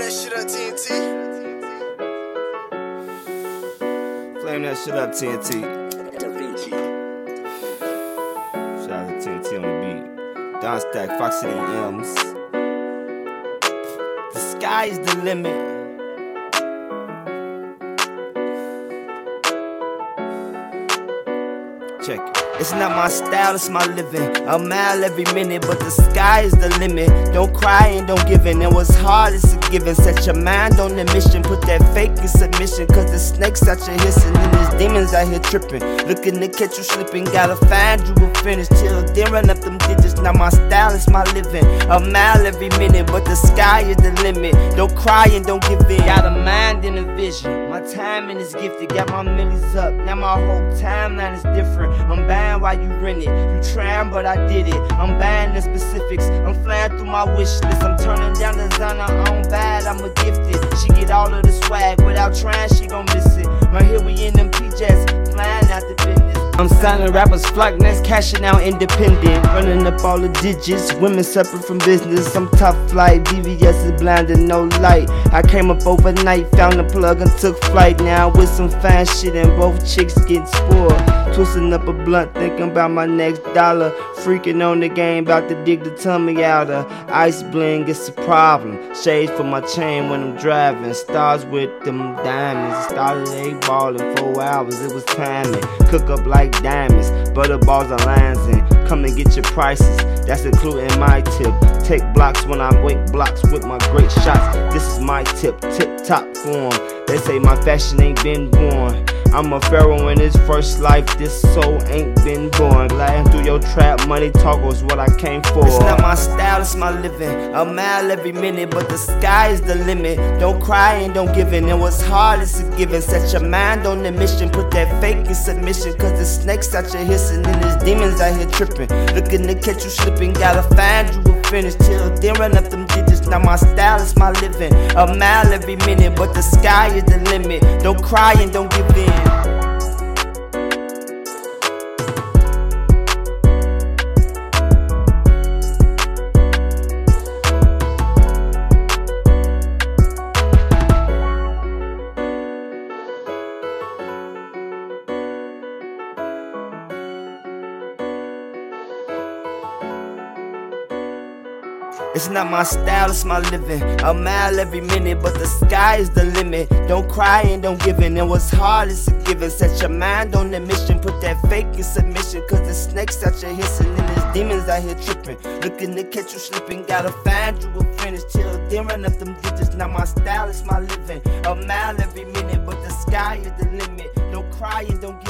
that shit up, TNT. Flame that shit up, TNT. Shout out to TNT on the beat. Don Stack, Floc City M's. The sky's the limit. Check it. It's not my style, it's my living. A mile every minute, but the sky is the limit. Don't cry and don't give in. And what's hard is a given. Set your mind on the mission. Put that fake in submission. Cause the snakes out here hissing. And there's demons out here tripping. Looking to catch you slipping. Gotta find you a finish. Till then run up them digits. Now my style is my living. A mile every minute, but the sky is the limit. Don't cry and don't give in. Got a mind and a vision. My timing is gifted. Got my millies up. Now my whole timeline is different. I'm while you rent it. You trying, but I did it. I'm buying the specifics. I'm flying through my wish list. I'm turning down designer on bad. I'm a gifted. She get all of the swag without trying. She gon' miss it. Right here we in them PJs, flying out the business. I'm signing rappers flock next, cashing out independent. Running up all the digits, women separate from business. I'm top flight, VVS is blinding, no light. I came up overnight, found the plug and took flight. Now with some fine shit and both chicks get spoiled. Twisting up a blunt, thinking about my next dollar. Freaking on the game, about to dig the tummy out of. Ice bling, it's a problem. Shades for my chain when I'm driving. Stars with them diamonds. Started a ball in four hours, it was timing. Cook up like diamonds, butterballs and lines in. Come and get your prices, that's including my tip. Take blocks when I wake blocks with my great shots. This is my tip, tip top form. They say my fashion ain't been born. I'm a pharaoh in his first life, this soul ain't been born. Gliding through your trap, money talk was what I came for. It's not my style, it's my living. A mile every minute, but the sky is the limit. Don't cry and don't give in. And what's hard is a given. Set your mind on the mission, put that fake in submission. Cause the snakes out here hissing, and there's demons out here tripping. Looking to catch you slipping, gotta find you a finish. Till then run up them digits. Now my style is my living. A mile every minute, but the sky is the limit. Don't cry and don't give in. It's not my style, it's my living. A mile every minute, but the sky is the limit. Don't cry and don't give in. And what's hard is a given. Set your mind on the mission. Put that fake in submission. Cause the snakes out here hissing. And there's demons out here tripping. Looking to catch you slipping. Gotta find you a finish. Till then run up them digits. Not my style it's my living. A mile every minute, but the sky is the limit. Don't cry and don't give in.